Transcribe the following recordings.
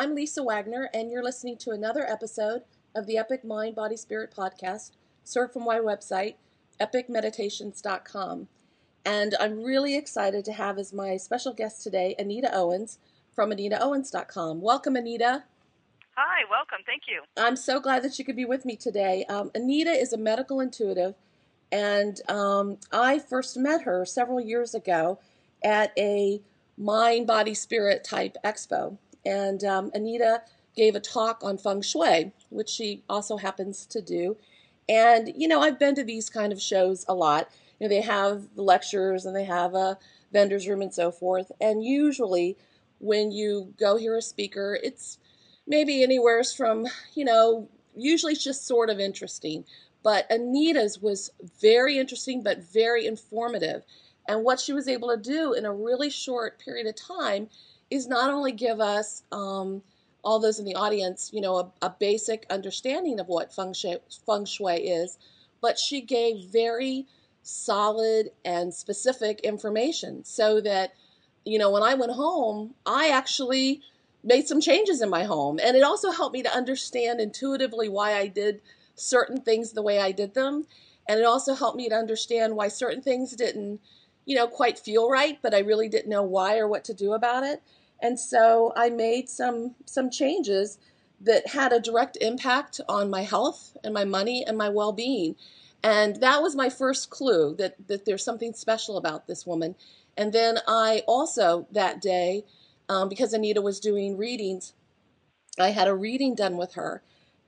I'm Lisa Wagner, and you're listening to another episode of the Epic Mind, Body, Spirit podcast, served from my website, epicmeditations.com. And I'm really excited to have as my special guest today Anita Owens from AnitaOwens.com. Welcome, Anita. Hi, welcome. Thank you. I'm so glad that you could be with me today. Um, Anita is a medical intuitive, and um, I first met her several years ago at a mind, body, spirit type expo. And um, Anita gave a talk on feng shui, which she also happens to do. And, you know, I've been to these kind of shows a lot. You know, they have the lectures and they have a vendor's room and so forth. And usually, when you go hear a speaker, it's maybe anywhere from, you know, usually it's just sort of interesting. But Anita's was very interesting, but very informative. And what she was able to do in a really short period of time is not only give us um, all those in the audience, you know, a, a, basic understanding of what feng shui, feng shui is, but she gave very solid and specific information so that, you know, when I went home, I actually made some changes in my home. And it also helped me to understand intuitively why I did certain things the way I did them. And it also helped me to understand why certain things didn't, you know, quite feel right, but I really didn't know why or what to do about it. And so I made some some changes that had a direct impact on my health and my money and my well-being. And that was my first clue that, that there's something special about this woman. And then I also that day, um, because Anita was doing readings, I had a reading done with her.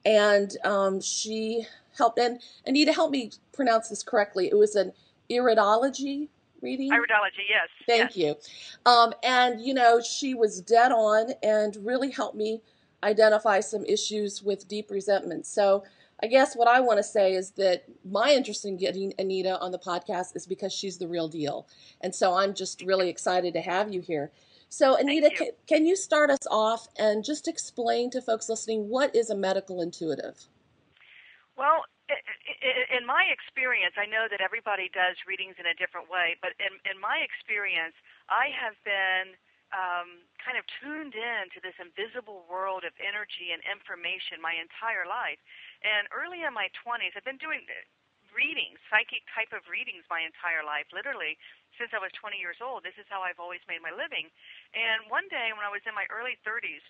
And um, she helped, and Anita helped me pronounce this correctly. It was an iridology reading? Iridology, yes. Thank yes. you. Um, and, you know, she was dead on and really helped me identify some issues with deep resentment. So I guess what I want to say is that my interest in getting Anita on the podcast is because she's the real deal. And so I'm just really excited to have you here. So, Anita, you. Can, can you start us off and just explain to folks listening what is a medical intuitive? Well, in my experience, I know that everybody does readings in a different way, but in, in my experience, I have been um, kind of tuned in to this invisible world of energy and information my entire life. And early in my 20s, I've been doing readings, psychic type of readings my entire life, literally since I was 20 years old. This is how I've always made my living. And one day when I was in my early 30s,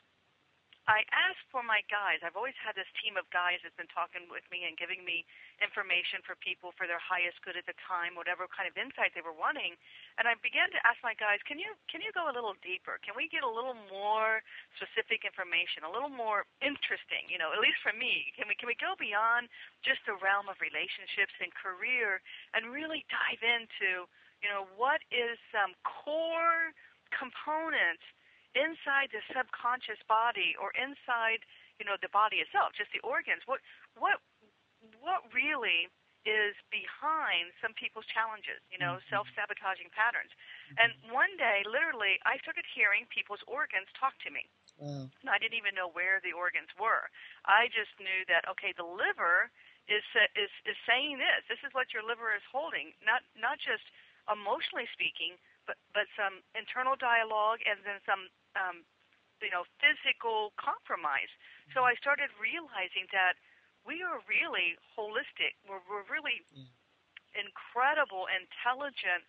I asked for my guys. I've always had this team of guys that's been talking with me and giving me information for people for their highest good at the time, whatever kind of insight they were wanting. And I began to ask my guys, can you can you go a little deeper? Can we get a little more specific information, a little more interesting? You know, at least for me, can we can we go beyond just the realm of relationships and career and really dive into, you know, what is some core components inside the subconscious body or inside you know the body itself just the organs what what what really is behind some people's challenges you know mm-hmm. self-sabotaging patterns mm-hmm. and one day literally i started hearing people's organs talk to me wow. and i didn't even know where the organs were i just knew that okay the liver is is is saying this this is what your liver is holding not not just emotionally speaking but but some internal dialogue and then some um, you know physical compromise. So I started realizing that we are really holistic. We're, we're really incredible, intelligent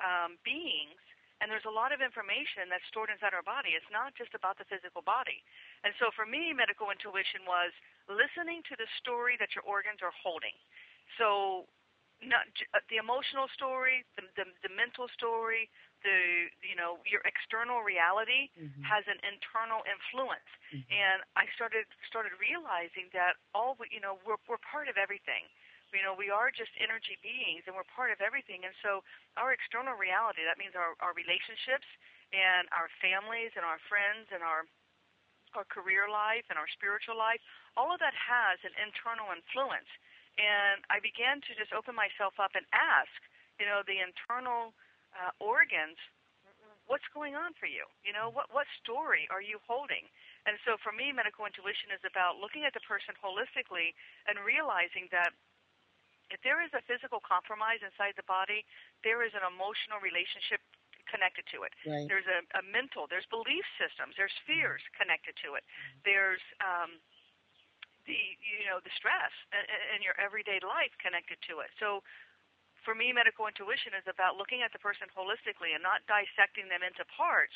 um, beings, and there's a lot of information that's stored inside our body. It's not just about the physical body. And so for me, medical intuition was listening to the story that your organs are holding. So not uh, the emotional story, the, the, the mental story, the you know your external reality mm-hmm. has an internal influence, mm-hmm. and I started started realizing that all you know we're we're part of everything. You know, we are just energy beings, and we're part of everything. And so, our external reality that means our our relationships and our families and our friends and our our career life and our spiritual life, all of that has an internal influence and I began to just open myself up and ask, you know, the internal uh, organs, what's going on for you? You know, what what story are you holding? And so for me, medical intuition is about looking at the person holistically and realizing that if there is a physical compromise inside the body, there is an emotional relationship connected to it. Right. There's a, a mental, there's belief systems, there's fears connected to it. There's um, the you know the stress in, in your everyday life connected to it. So for me, medical intuition is about looking at the person holistically and not dissecting them into parts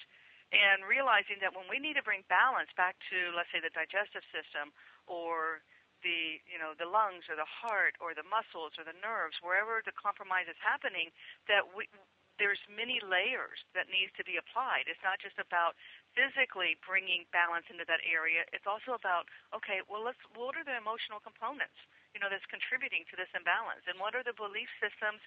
and realizing that when we need to bring balance back to, let's say, the digestive system or the you know the lungs or the heart or the muscles or the nerves, wherever the compromise is happening, that we there's many layers that needs to be applied. It's not just about physically bringing balance into that area. It's also about okay, well let's what are the emotional components you know that's contributing to this imbalance, and what are the belief systems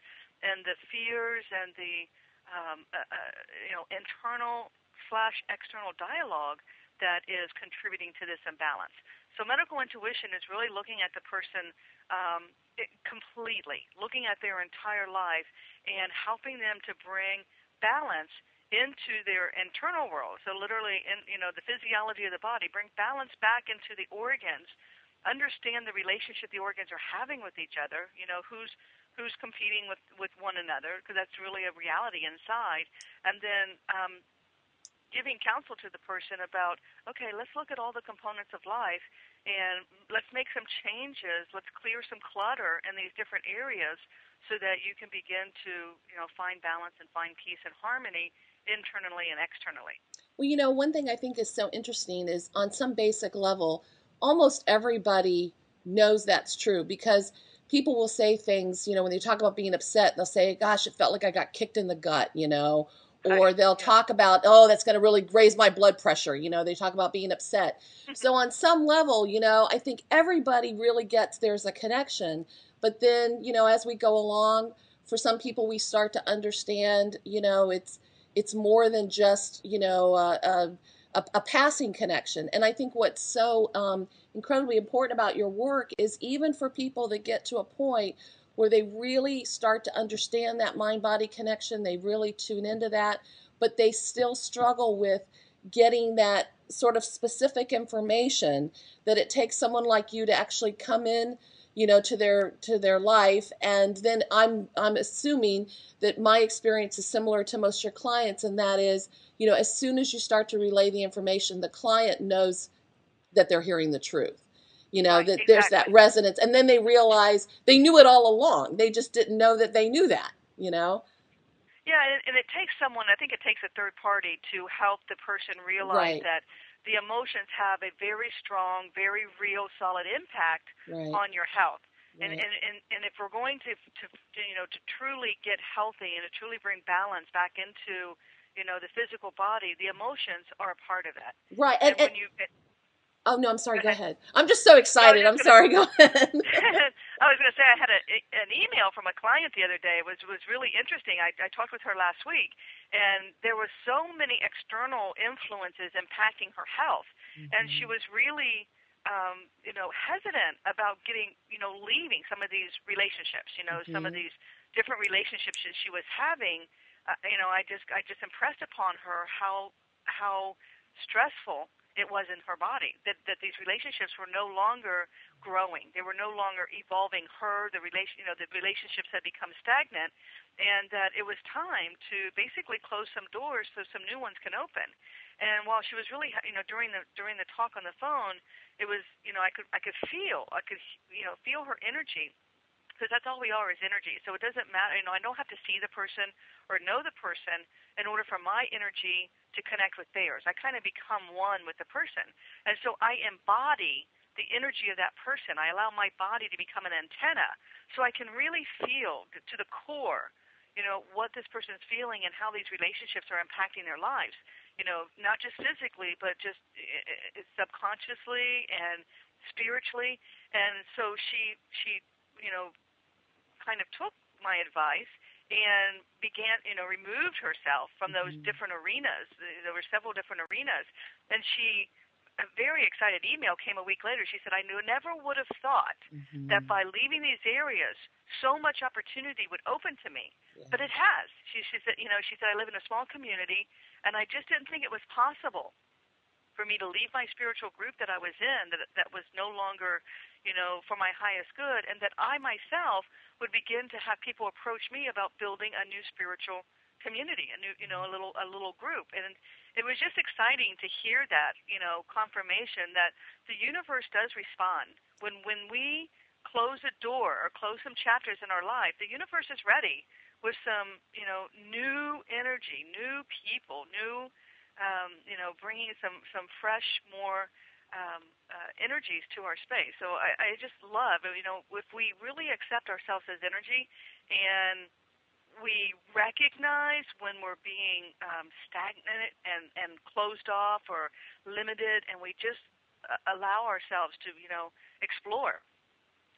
and the fears and the um, uh, uh, you know internal slash external dialogue that is contributing to this imbalance. So medical intuition is really looking at the person um, completely, looking at their entire life and helping them to bring balance into their internal world. So literally, in you know the physiology of the body, bring balance back into the organs. Understand the relationship the organs are having with each other. You know who's who's competing with with one another because that's really a reality inside. And then um, giving counsel to the person about, okay, let's look at all the components of life and let's make some changes. Let's clear some clutter in these different areas so that you can begin to, you know, find balance and find peace and harmony internally and externally. Well, you know, one thing I think is so interesting is on some basic level, almost everybody knows that's true because people will say things, you know, when they talk about being upset, they'll say, gosh, it felt like I got kicked in the gut, you know, or they'll talk about oh that's going to really raise my blood pressure you know? They talk about being upset. So on some level you know i think everybody really gets there's a connection but then you know as we go along for some people we start to understand you know it's it's more than just you know uh, uh, a, a, passing connection and i think what's so um, incredibly important about your work is even for people that get to a point where they really start to understand that mind body connection. They really tune into that, but they still struggle with getting that sort of specific information that it takes someone like you to actually come in you know to their to their life and then i'm i'm assuming that my experience is similar to most of your clients and that is you know as soon as you start to relay the information the client knows that they're hearing the truth you know right, that exactly. there's that resonance and then they realize they knew it all along they just didn't know that they knew that you know yeah and, and it takes someone i think it takes a third party to help the person realize right. that the emotions have a very strong very real solid impact right. on your health right. and, and and and if we're going to, to to you know to truly get healthy and to truly bring balance back into you know the physical body the emotions are a part of that right and, and when you Oh no, I'm sorry. Go ahead. I'm just so excited. No, I'm sorry. Go ahead. I was going to say I had a, an email from a client the other day. It was was really interesting. I, I talked with her last week, and there were so many external influences impacting her health, mm-hmm. and she was really, um, you know, hesitant about getting, you know, leaving some of these relationships. You know, mm-hmm. some of these different relationships that she was having. Uh, you know, I just I just impressed upon her how how stressful it was in her body that that these relationships were no longer growing they were no longer evolving her the relation you know the relationships had become stagnant and that it was time to basically close some doors so some new ones can open and while she was really you know during the during the talk on the phone it was you know i could i could feel i could you know feel her energy because that's all we are is energy. So it doesn't matter. You know, I don't have to see the person or know the person in order for my energy to connect with theirs. I kind of become one with the person, and so I embody the energy of that person. I allow my body to become an antenna, so I can really feel to the core. You know what this person is feeling and how these relationships are impacting their lives. You know, not just physically, but just uh, subconsciously and spiritually. And so she she you know kind of took my advice and began, you know, removed herself from those mm-hmm. different arenas. There were several different arenas, and she, a very excited email came a week later. She said, "I knew, never would have thought mm-hmm. that by leaving these areas, so much opportunity would open to me, yeah. but it has." She, she said, "You know, she said I live in a small community, and I just didn't think it was possible." For me to leave my spiritual group that I was in, that that was no longer, you know, for my highest good, and that I myself would begin to have people approach me about building a new spiritual community, a new, you know, a little a little group, and it was just exciting to hear that, you know, confirmation that the universe does respond when when we close a door or close some chapters in our life. The universe is ready with some, you know, new energy, new people, new, um, you know, bringing some some fresh, more um, uh, energies to our space. So I, I just love, you know, if we really accept ourselves as energy and we recognize when we're being um, stagnant and, and closed off or limited, and we just uh, allow ourselves to, you know, explore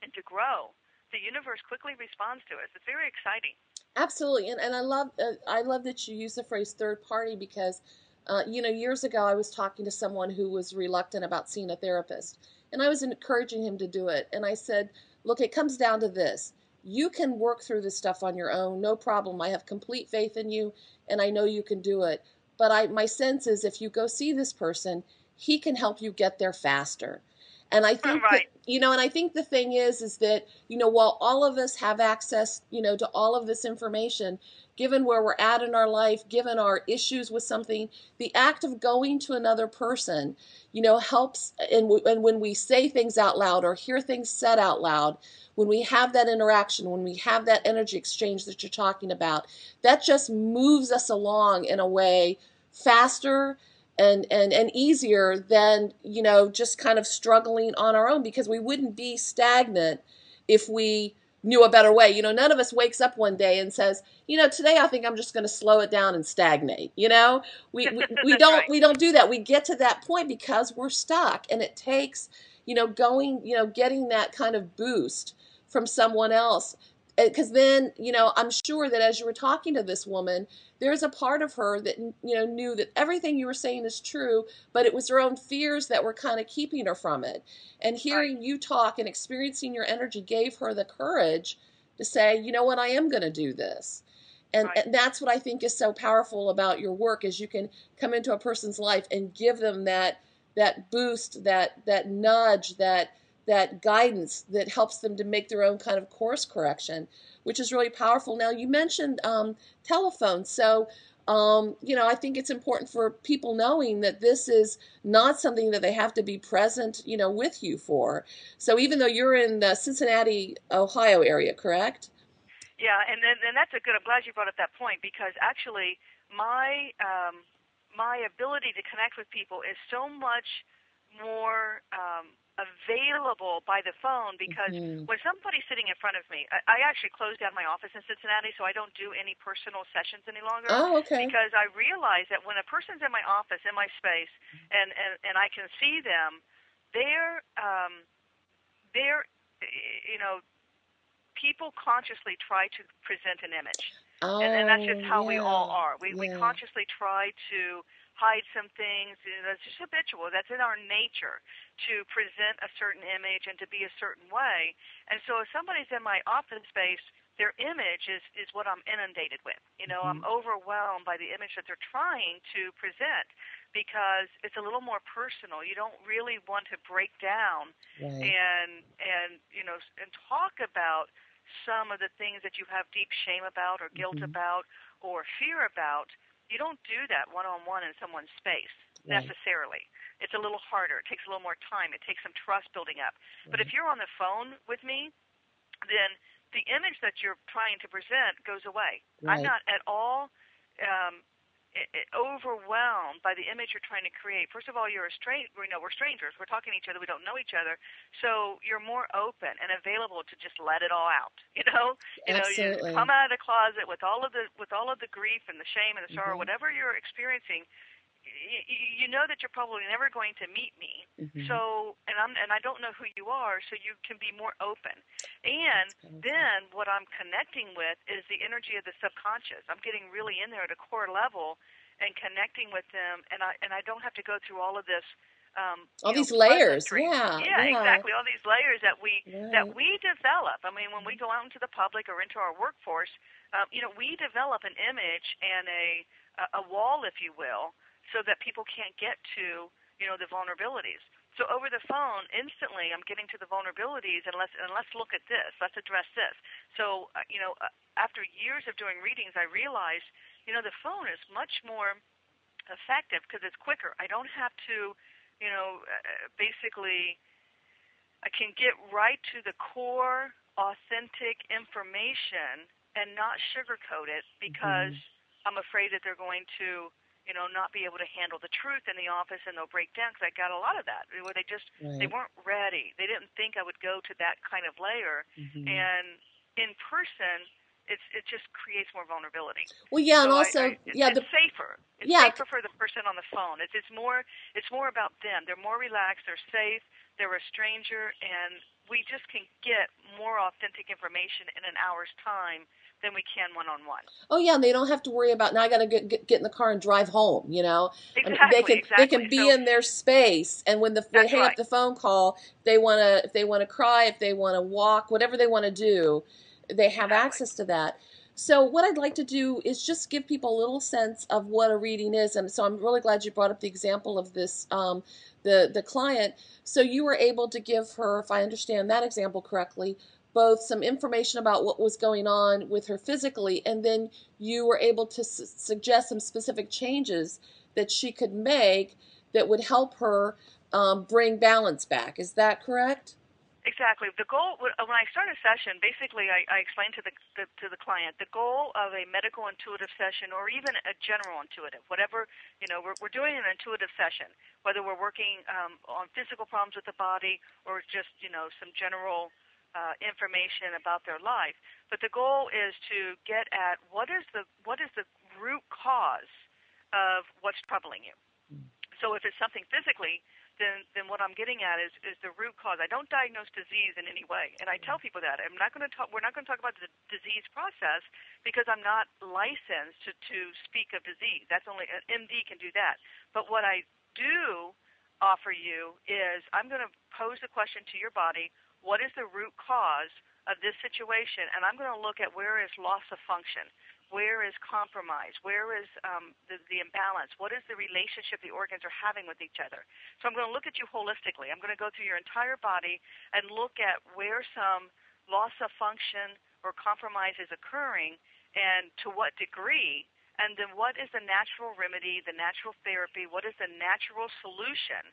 and to grow. The universe quickly responds to us. It's very exciting. Absolutely, and and I love uh, I love that you use the phrase third party because, uh, you know, years ago I was talking to someone who was reluctant about seeing a therapist, and I was encouraging him to do it, and I said, look, it comes down to this you can work through this stuff on your own, no problem. I have complete faith in you and I know you can do it. But I my sense is if you go see this person, he can help you get there faster. And I think right. that, you know, and I think the thing is, is that, you know, while all of us have access, you know, to all of this information, given where we're at in our life, given our issues with something, the act of going to another person, you know, helps. And, and when we say things out loud or hear things said out loud, when we have that interaction, when we have that energy exchange that you're talking about, that just moves us along in a way faster and, and, and easier than, you know, just kind of struggling on our own because we wouldn't be stagnant if we knew a better way. You know, none of us wakes up one day and says, you know, today I think I'm just going to slow it down and stagnate. You know, we, we, we don't, right. we don't do that. We get to that point because we're stuck and it takes, you know, going, you know, getting that kind of boost from someone else Uh, because then you know i'm sure that as you were talking to this woman there's a part of her that you know knew that everything you were saying is true but it was her own fears that were kind of keeping her from it. And hearing you talk and experiencing your energy gave her the courage to say you know what? I am going to do this. And, right. and that's what i think is so powerful about your work is you can come into a person's life and give them that that boost that that nudge that that guidance that helps them to make their own kind of course correction, which is really powerful. Now, you mentioned um, telephone. So, um, you know, I think it's important for people knowing that this is not something that they have to be present, you know, with you for. So even though you're in the Cincinnati, Ohio area, correct? Yeah, and then and that's a good. I'm glad you brought up that point because actually my um, my ability to connect with people is so much more um, available by the phone because mm-hmm. when somebody's sitting in front of me, I, I actually closed down my office in Cincinnati, so I don't do any personal sessions any longer. Oh, okay. Because I realize that when a person's in my office, in my space, and and, and I can see them, they're um, they're you know people consciously try to present an image. Oh, and, and that's just how yeah. we all are. We yeah. we consciously try to hide some things. You know, that's just habitual. That's in our nature to present a certain image and to be a certain way. And so if somebody's in my office space, their image is, is what I'm inundated with. You know, mm-hmm. I'm overwhelmed by the image that they're trying to present because it's a little more personal. You don't really want to break down right. and and you know and talk about some of the things that you have deep shame about or guilt mm-hmm. about or fear about you don't do that one on one in someone's space right. necessarily. It's a little harder. It takes a little more time. It takes some trust building up. Right. But if you're on the phone with me, then the image that you're trying to present goes away. Right. I'm not at all um, overwhelmed by the image you're trying to create. First of all, you're a stranger. You know, we're strangers. We're talking to each other. We don't know each other. So you're more open and available to just let it all out. You know, you Absolutely. know, you come out of the closet with all of the with all of the grief and the shame and the sorrow, mm-hmm. whatever you're experiencing. You, you know that you're probably never going to meet me. Mm-hmm. So, and I'm and I don't know who you are, so you can be more open. And then what I'm connecting with is the energy of the subconscious. I'm getting really in there at a core level and connecting with them, and I and I don't have to go through all of this. Um, all know, these layers, yeah, yeah, yeah, exactly. All these layers that we right. that we develop. I mean, when we go out into the public or into our workforce, um, you know, we develop an image and a a wall, if you will, so that people can't get to you know the vulnerabilities. So over the phone, instantly, I'm getting to the vulnerabilities, and let's and let's look at this. Let's address this. So uh, you know, uh, after years of doing readings, I realized you know, the phone is much more effective because it's quicker. I don't have to, you know, uh, basically, I can get right to the core authentic information and not sugarcoat it because mm-hmm. I'm afraid that they're going to, you know, not be able to handle the truth in the office and they'll break down. Because I got a lot of that where they just right. they weren't ready. They didn't think I would go to that kind of layer. Mm-hmm. And in person, it's it just creates more vulnerability. Well, yeah, so and also I, I, yeah, it's the, safer. It's yeah. safer for the person on the phone. It's it's more it's more about them. They're more relaxed. They're safe. They're a stranger, and we just can get more authentic information in an hour's time than we can one on one. Oh yeah, and they don't have to worry about now. I got to get, get, get in the car and drive home. You know, exactly. I mean, they can exactly. they can be so, in their space, and when the they hang right. up the phone call, they want to if they want to cry, if they want to walk, whatever they want to do, they have exactly. access to that. So what I'd like to do is just give people a little sense of what a reading is, and so I'm really glad you brought up the example of this um, the the client. So you were able to give her, if I understand that example correctly, both some information about what was going on with her physically, and then you were able to su- suggest some specific changes that she could make that would help her um, bring balance back. Is that correct? Exactly. The goal when I start a session, basically, I, I explain to the, the to the client the goal of a medical intuitive session, or even a general intuitive, whatever you know. We're we're doing an intuitive session, whether we're working um, on physical problems with the body or just you know some general uh, information about their life. But the goal is to get at what is the what is the root cause of what's troubling you. So if it's something physically, then then what I'm getting at is is the root cause. I don't diagnose disease in any way, and I tell people that I'm not going to talk. We're not going to talk about the disease process because I'm not licensed to to speak of disease. That's only an MD can do that. But what I do offer you is I'm going to pose the question to your body: What is the root cause of this situation? And I'm going to look at where is loss of function where is compromise? Where is um, the, the imbalance? What is the relationship the organs are having with each other? So I'm going to look at you holistically. I'm going to go through your entire body and look at where some loss of function or compromise is occurring and to what degree. And then what is the natural remedy, the natural therapy? What is the natural solution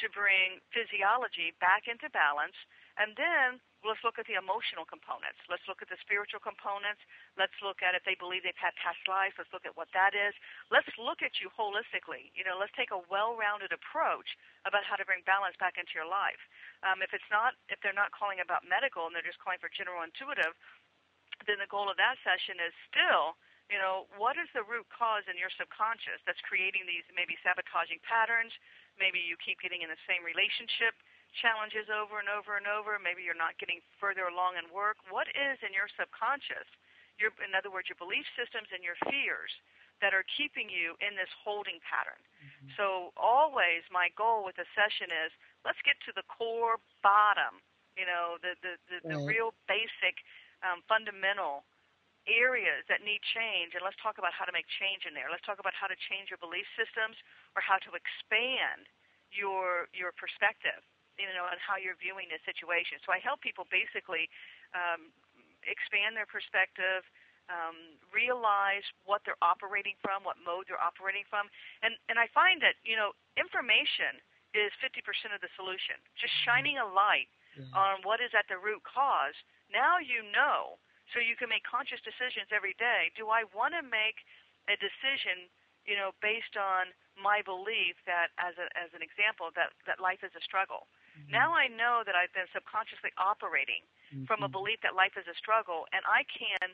to bring physiology back into balance? And then let's look at the emotional components. Let's look at the spiritual components. Let's look at if they believe they've had past lives. Let's look at what that is. Let's look at you holistically. You know, let's take a well-rounded approach about how to bring balance back into your life. Um, if it's not, if they're not calling about medical and they're just calling for general intuitive, then the goal of that session is still you know, what is the root cause in your subconscious that's creating these maybe sabotaging patterns? Maybe you keep getting in the same relationship challenges over and over and over. Maybe you're not getting further along in work. What is in your subconscious? Your, in other words, your belief systems and your fears that are keeping you in this holding pattern. Mm-hmm. So always my goal with a session is let's get to the core bottom, you know, the the, the, right. the real basic um, fundamental areas that need change and let's talk about how to make change in there. Let's talk about how to change your belief systems or how to expand your your perspective you know, on how you're viewing the situation. So I help people basically um, expand their perspective, um, realize what they're operating from, what mode they're operating from, and and I find that you know information is 50% of the solution. Just shining a light mm-hmm. on what is at the root cause. Now you know, so you can make conscious decisions every day. Do I want to make a decision, you know, based on my belief that, as a, as an example, that that life is a struggle? Mm-hmm. Now I know that I've been subconsciously operating mm-hmm. from a mm-hmm. belief that life is a struggle, and I can,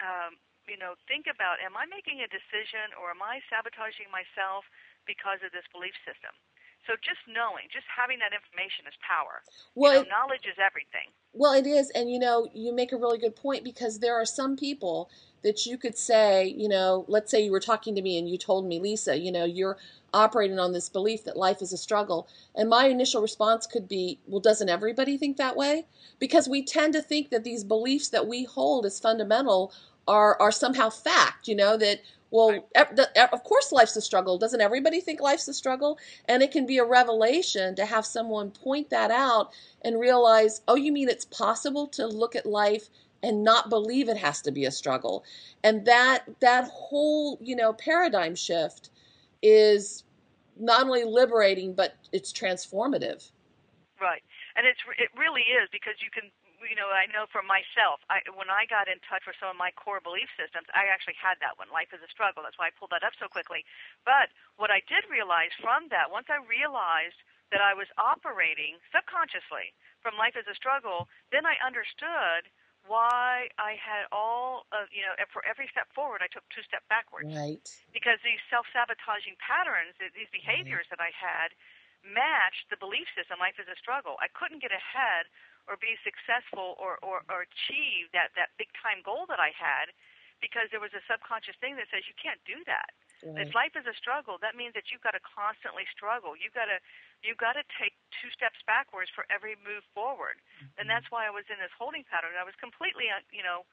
um, you know, think about: Am I making a decision, or am I sabotaging myself because of this belief system? So just knowing, just having that information is power. Well, you know, knowledge is everything. Well, it is, and you know, you make a really good point because there are some people that you could say, you know, let's say you were talking to me and you told me, Lisa, you know, you're operating on this belief that life is a struggle. And my initial response could be, well, doesn't everybody think that way? Because we tend to think that these beliefs that we hold as fundamental are, are somehow fact, you know, that, well, of course life's a struggle. Doesn't everybody think life's a struggle? And it can be a revelation to have someone point that out and realize, oh, you mean it's possible to look at life and not believe it has to be a struggle. And that that whole, you know, paradigm shift is not only liberating but it's transformative. Right. And it's it really is because you can you know, I know for myself, I, when I got in touch with some of my core belief systems, I actually had that one. Life is a struggle. That's why I pulled that up so quickly. But what I did realize from that, once I realized that I was operating subconsciously from life as a struggle, then I understood why I had all of, you know, for every step forward, I took two steps backwards. Right. Because these self sabotaging patterns, these behaviors right. that I had, matched the belief system life is a struggle. I couldn't get ahead or be successful or, or, or achieve that, that big time goal that I had because there was a subconscious thing that says you can't do that. Right. If life is a struggle, that means that you've got to constantly struggle. You've got to you've got to take two steps backwards for every move forward. Mm-hmm. And that's why I was in this holding pattern. I was completely, uh, you know,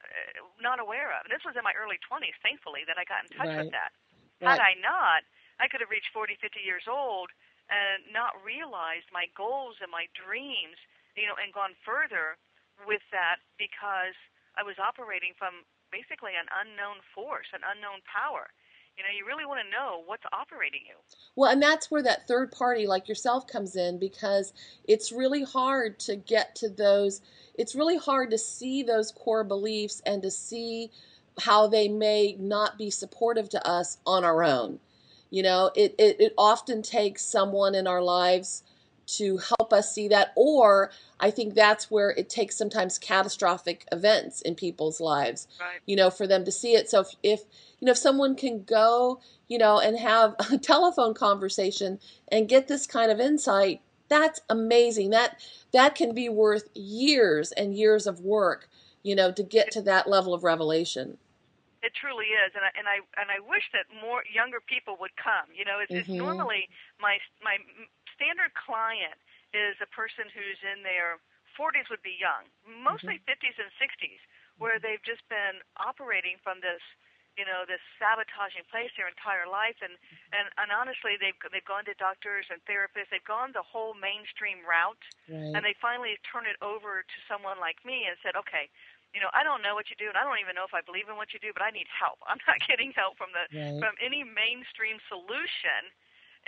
uh, not aware of. And this was in my early 20s, thankfully, that I got in touch right. with that. Right. Had I not, I could have reached 40, 50 years old and not realized my goals and my dreams you know, and gone further with that because I was operating from basically an unknown force, an unknown power. You know, you really want to know what's operating you. Well, and that's where that third party like yourself comes in because it's really hard to get to those it's really hard to see those core beliefs and to see how they may not be supportive to us on our own. You know, it, it, it often takes someone in our lives to help us see that or i think that's where it takes sometimes catastrophic events in people's lives right. you know for them to see it so if, if you know if someone can go you know and have a telephone conversation and get this kind of insight that's amazing that that can be worth years and years of work you know to get to that level of revelation it truly is, and I and I and I wish that more younger people would come. You know, it's, mm-hmm. it's normally my my standard client is a person who's in their 40s would be young, mostly mm-hmm. 50s and 60s, where they've just been operating from this, you know, this sabotaging place their entire life, and and and honestly, they've they've gone to doctors and therapists, they've gone the whole mainstream route, right. and they finally turn it over to someone like me and said, okay. You know, I don't know what you do, and I don't even know if I believe in what you do, but I need help. I'm not getting help from the right. from any mainstream solution,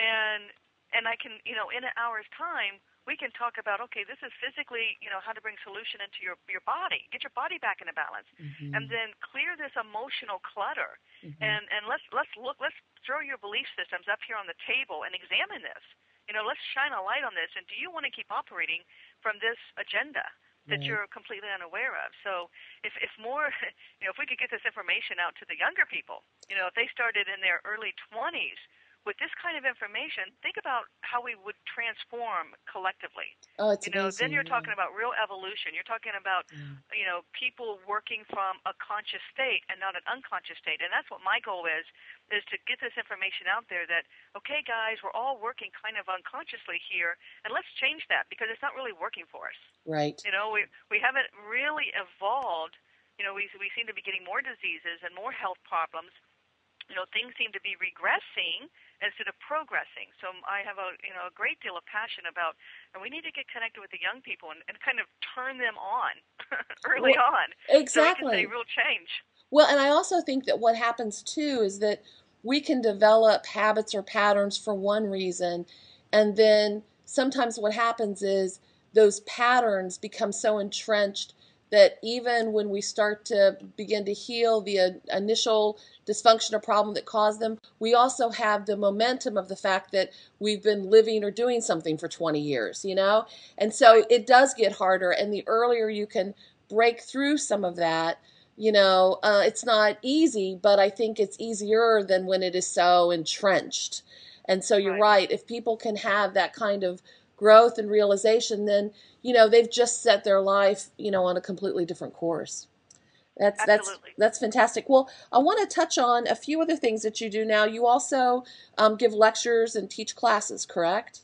and and I can, you know, in an hour's time, we can talk about okay, this is physically, you know, how to bring solution into your your body, get your body back into balance, mm-hmm. and then clear this emotional clutter, mm-hmm. and and let's let's look, let's throw your belief systems up here on the table and examine this. You know, let's shine a light on this. And do you want to keep operating from this agenda? that right. you're completely unaware of. So if if more, you know, if we could get this information out to the younger people, you know, if they started in their early 20s with this kind of information, think about how we would transform collectively. Oh, it's you know, amazing, then you're talking about real evolution. You're talking about yeah. you know people working from a conscious state and not an unconscious state, and that's what my goal is is to get this information out there that okay guys we're all working kind of unconsciously here and let's change that because it's not really working for us right you know we we haven't really evolved you know we we seem to be getting more diseases and more health problems you know things seem to be regressing instead of progressing. So I have a you know a great deal of passion about, and we need to get connected with the young people and, and kind of turn them on early well, on, exactly. so we can real change. Well, and I also think that what happens too is that we can develop habits or patterns for one reason, and then sometimes what happens is those patterns become so entrenched that even when we start to begin to heal the uh, initial dysfunction or problem that caused them, we also have the momentum of the fact that we've been living or doing something for 20 years, you know? And so it does get harder. And the earlier you can break through some of that, you know, uh, it's not easy, but I think it's easier than when it is so entrenched. And so you're right. right. If people can have that kind of growth and realization, then you know they've just set their life you know on a completely different course. That's Absolutely. that's that's fantastic. Well, I want to touch on a few other things that you do now. You also um, give lectures and teach classes, correct?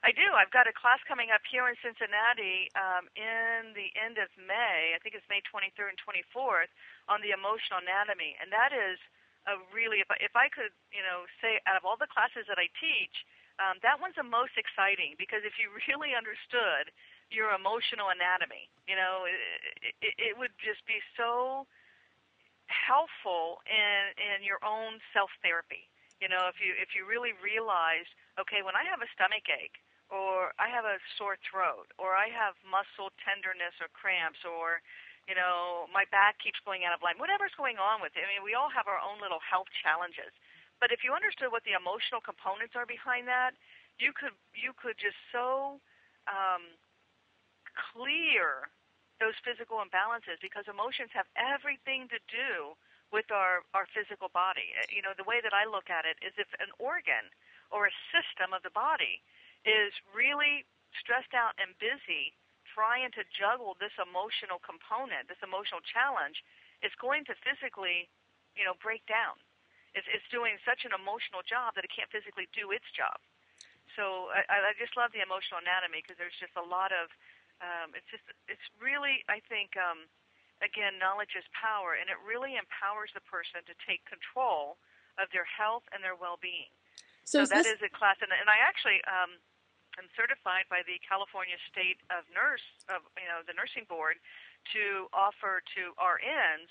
I do. I've got a class coming up here in Cincinnati um, in the end of May. I think it's May 23rd and 24th on the emotional anatomy, and that is a really if I, if I could you know say out of all the classes that I teach, um, that one's the most exciting because if you really understood your emotional anatomy. You know, it, it, it would just be so helpful in in your own self therapy. You know, if you if you really realize, okay, when I have a stomach ache, or I have a sore throat, or I have muscle tenderness or cramps, or you know, my back keeps going out of line. Whatever's going on with it. I mean, we all have our own little health challenges. But if you understood what the emotional components are behind that, you could you could just so um, clear those physical imbalances because emotions have everything to do with our, our physical body. Uh, you know, the way that I look at it is if an organ or a system of the body is really stressed out and busy trying to juggle this emotional component, this emotional challenge, it's going to physically, you know, break down. It's, it's doing such an emotional job that it can't physically do its job. So I, I just love the emotional anatomy because there's just a lot of um, it's just it's really I think um, again knowledge is power, and it really empowers the person to take control of their health and their well-being. So, so that this... is a class, and, and I actually um, am certified by the California State of Nurse of you know the nursing board to offer to RNs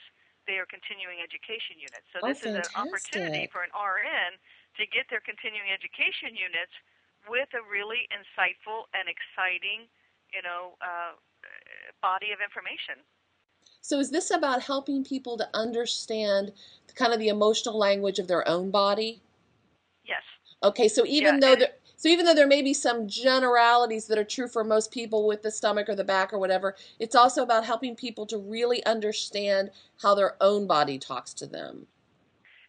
their continuing education units. So this is an opportunity for an RN to get their continuing education units with a really insightful and exciting you know, uh, body of information. So is this about helping people to understand kind of the emotional language of their own body? Yes. Okay, so even yeah, though so even though there may be some generalities that are true for most people with the stomach or the back or whatever, it's also about helping people to really understand how their own body talks to them.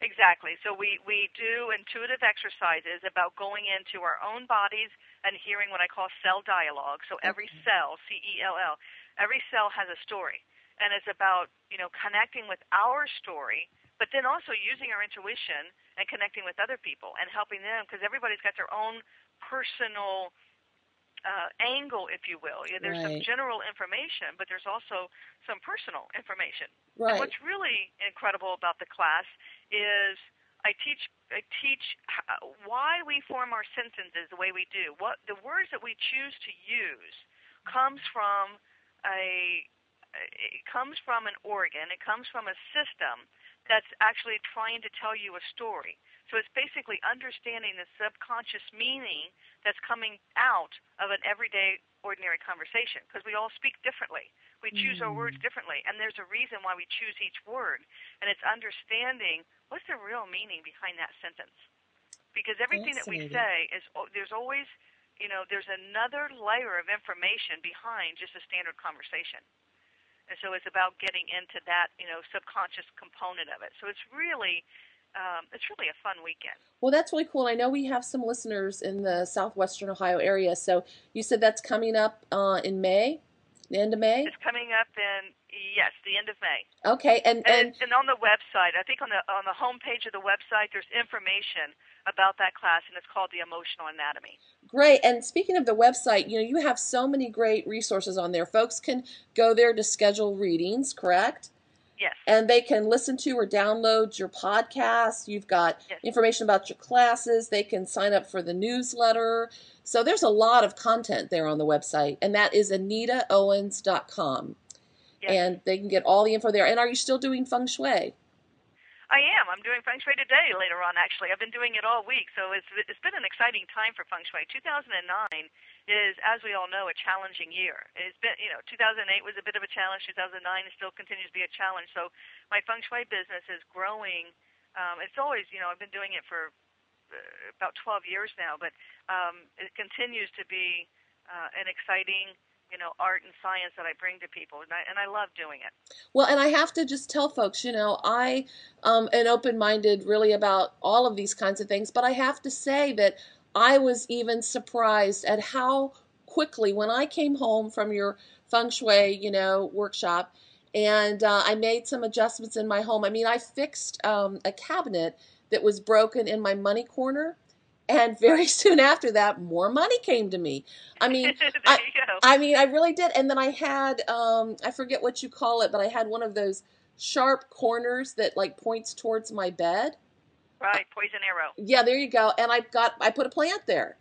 Exactly. So we, we do intuitive exercises about going into our own bodies and hearing what I call cell dialogue. So every cell, C E L L, every cell has a story. And it's about, you know, connecting with our story, but then also using our intuition and connecting with other people and helping them because everybody's got their own personal uh, angle, if you will. Yeah, there's right. some general information, but there's also some personal information. Right. And what's really incredible about the class is I teach I teach how, why we form our sentences the way we do. What the words that we choose to use comes from a it comes from an organ. It comes from a system that's actually trying to tell you a story. So it's basically understanding the subconscious meaning that's coming out of an everyday ordinary conversation because we all speak differently. We choose mm. our words mm. differently, and there's a reason why we choose each word, and it's understanding what's the real meaning behind that sentence. Because everything that we say is there's always, you know, there's another layer of information behind just a standard conversation. And so it's about getting into that, you know, subconscious component of it. So it's really um, it's really a fun weekend. Well, that's really cool. I know we have some listeners in the southwestern Ohio area. So you said that's coming up uh, in May, the end of May. It's coming up in Yes, the end of May. Okay, and and, and and on the website, I think on the on the home page of the website, there's information about that class, and it's called the Emotional Anatomy. Great. And speaking of the website, you know you have so many great resources on there. Folks can go there to schedule readings, correct? Yes. And they can listen to or download your podcast. You've got yes. information about your classes. They can sign up for the newsletter. So there's a lot of content there on the website, and that is anitaowens.com. Yes. And they can get all the info there. And are you still doing feng shui? I am. I'm doing feng shui today later on, actually. I've been doing it all week, so it's, it's been an exciting time for feng shui. 2009 is, as we all know, a challenging year. It's been, you know, 2008 was a bit of a challenge. 2009 still continues to be a challenge. So my feng shui business is growing. Um, it's always, you know, I've been doing it for uh, about 12 years now, but um, it continues to be uh, an exciting you know art and science that I bring to people, and I, and I love doing it. Well, and I have to just tell folks, you know, I um, am open-minded really about all of these kinds of things, but I have to say that I was even surprised at how quickly when I came home from your feng shui, you know, workshop. And uh, I made some adjustments in my home. I mean, I fixed um, a cabinet that was broken in my money corner and very soon after that more money came to me. I mean I, I, mean i really did. And then i had um i forget what you call it but i had one of those sharp corners that like points towards my bed. Right poison arrow. Yeah there you go. And i got i put a plant there.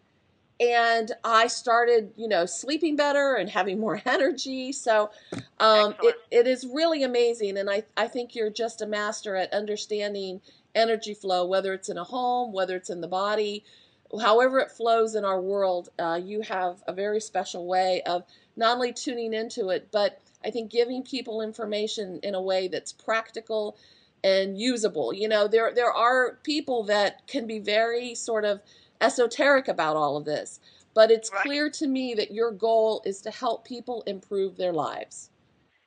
And I started, you know, sleeping better and having more energy. So um, it, it is really amazing. And I, I think you're just a master at understanding energy flow, whether it's in a home, whether it's in the body, however it flows in our world. Uh, you have a very special way of not only tuning into it, but I think giving people information in a way that's practical and usable. You know, there there are people that can be very sort of esoteric about all of this, but it's right. clear to me that your goal is to help people improve their lives.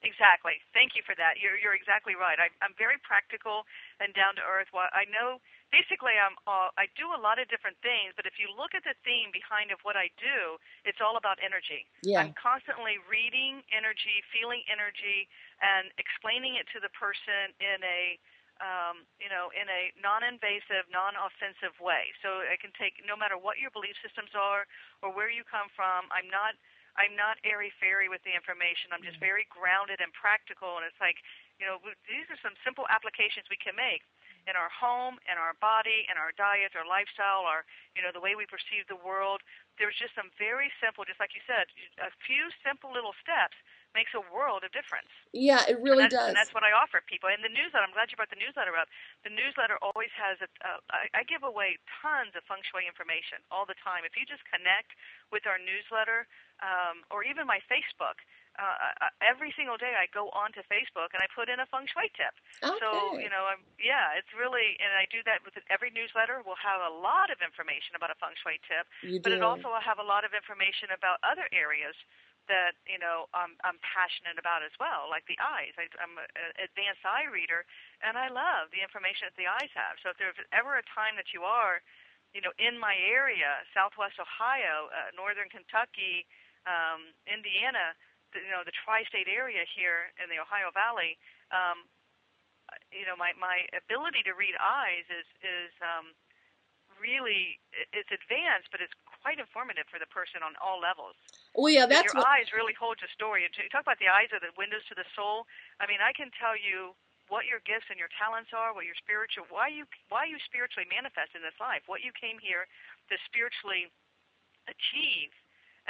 Exactly. Thank you for that. You're you're exactly right. I, I'm very practical and down to earth. Well, I know basically I'm uh, I do a lot of different things, but if you look at the theme behind of what I do, it's all about energy. Yeah. I'm constantly reading energy, feeling energy, and explaining it to the person in a um, you know, in a non-invasive, non-offensive way. So I can take no matter what your belief systems are or where you come from. I'm not I'm not airy fairy with the information. I'm just mm. very grounded and practical. And it's like, you know, these are some simple applications we can make in our home, in our body, in our diet, our lifestyle, our, you know, the way we perceive the world. There's just some very simple, just like you said, a few simple little steps makes a world of difference. Yeah, it really and does. And that's what I offer people. And the newsletter, I'm glad you brought the newsletter up. The newsletter always has a, uh, I, I give away tons of feng shui information all the time. If you just connect with our newsletter um, or even my Facebook, uh, every single day I go onto Facebook and I put in a feng shui tip. Okay. So you know, I'm, yeah, it's really, and I do that with every newsletter. We'll have a lot of information about a feng shui tip, you but do. it also will have a lot of information about other areas that you know I'm, I'm passionate about as well, like the eyes. I, I'm an advanced eye reader, and I love the information that the eyes have. So if there's ever a time that you are, you know, in my area, Southwest Ohio, uh, Northern Kentucky, um, Indiana, the, you know, the tri-state area here in the Ohio Valley, um, you know, my my ability to read eyes is is um, really it's advanced, but it's quite informative for the person on all levels. Well, yeah, that's your what... eyes really hold your story. You talk about the eyes are the windows to the soul. I mean, I can tell you what your gifts and your talents are, what your spiritual, why you why you spiritually manifest in this life, what you came here to spiritually achieve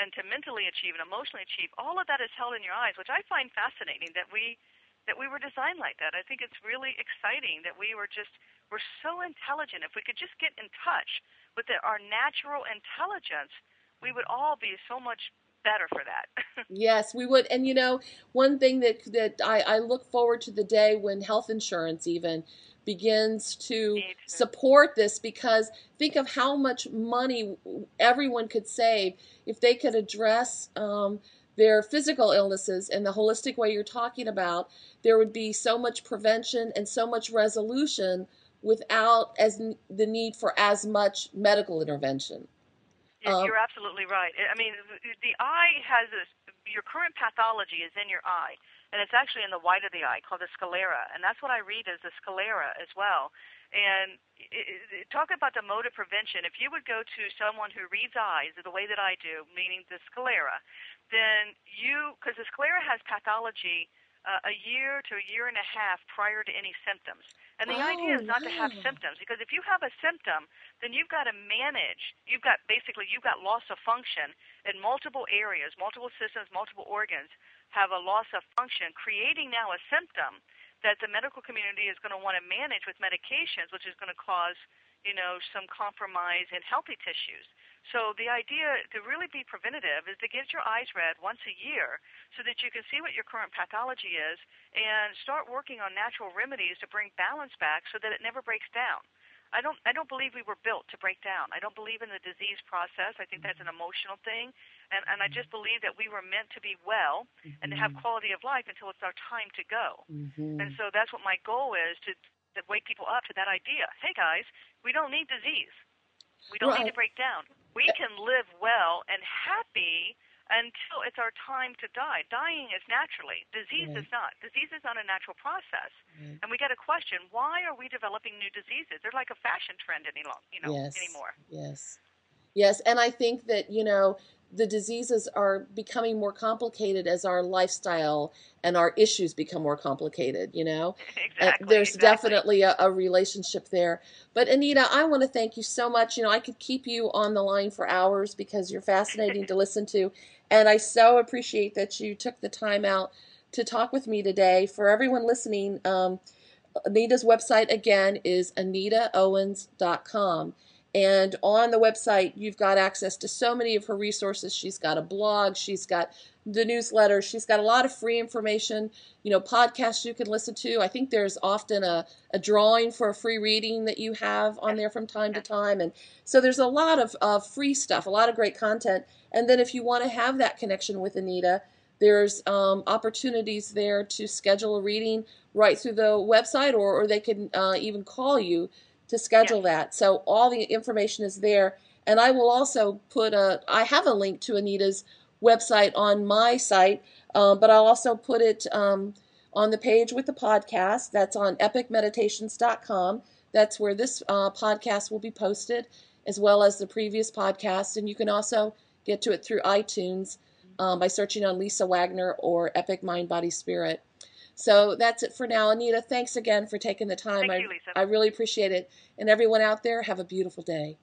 and to mentally achieve and emotionally achieve. All of that is held in your eyes, which I find fascinating that we that we were designed like that. I think it's really exciting that we were just we're so intelligent. If we could just get in touch with the, our natural intelligence, we would all be so much better for that. yes, we would. And you know, one thing that that I, I look forward to the day when health insurance even begins to support this because think of how much money everyone could save if they could address um, their physical illnesses in the holistic way you're talking about. There would be so much prevention and so much resolution without as the need for as much medical intervention. Um, you're absolutely right. I mean, the eye has this. Your current pathology is in your eye, and it's actually in the white of the eye, called the sclera, and that's what I read as the sclera as well. And it, it, talk about the mode of prevention. If you would go to someone who reads eyes the way that I do, meaning the sclera, then you, because the sclera has pathology uh, a year to a year and a half prior to any symptoms. And the oh, idea is oh, not to have symptoms because if you have a symptom, then you've got to manage. You've got basically you've got loss of function in multiple areas, multiple systems, multiple organs have a loss of function, creating now a symptom that the medical community is going to want to manage with medications, which is going to cause you know some compromise in healthy tissues. So the idea to really be preventative is to get your eyes read once a year so that you can see what your current pathology is and start working on natural remedies to bring balance back so that it never breaks down. I don't I don't believe we were built to break down. I don't believe in the disease process. I think that's an emotional thing. And and I just believe that we were meant to be well and to have quality of life until it's our time to go. Mm-hmm. And so that's what my goal is to to wake people up to that idea. Hey guys, we don't need disease. We don't right. need to break down. We can live well and happy until it's our time to die. Dying is naturally. Disease right. is mm. not. Disease is not a natural process. Right. And we get a question, why are we developing new diseases? They're like a fashion trend any long, you know, yes. anymore. Yes. Yes, and I think that, you know, the diseases are becoming more complicated as our lifestyle and our issues become more complicated, you know? Exactly. there's exactly. definitely a, a, relationship there. But Anita, I want to thank you so much. You know, I could keep you on the line for hours because you're fascinating to listen to. And I so appreciate that you took the time out to talk with me today. For everyone listening, um, Anita's website again is anitaowens.com. And on the website, you've got access to so many of her resources. She's got a blog, she's got the newsletter, she's got a lot of free information, you know, podcasts you can listen to. I think there's often a, a drawing for a free reading that you have on there from time to time. And so there's a lot of uh, free stuff, a lot of great content. And then if you want to have that connection with Anita, there's um, opportunities there to schedule a reading right through the website, or, or they can uh, even call you to schedule yeah. that. So all the information is there. And I will also put a, I have a link to Anita's website on my site, um, but I'll also put it um, on the page with the podcast. That's on epicmeditations.com. That's where this uh, podcast will be posted, as well as the previous podcast. And you can also get to it through iTunes um, by searching on Lisa Wagner or Epic Mind, Body, Spirit. So that's it for now. Anita, thanks again for taking the time. Thank I, you, Lisa. I really appreciate it. And everyone out there, have a beautiful day.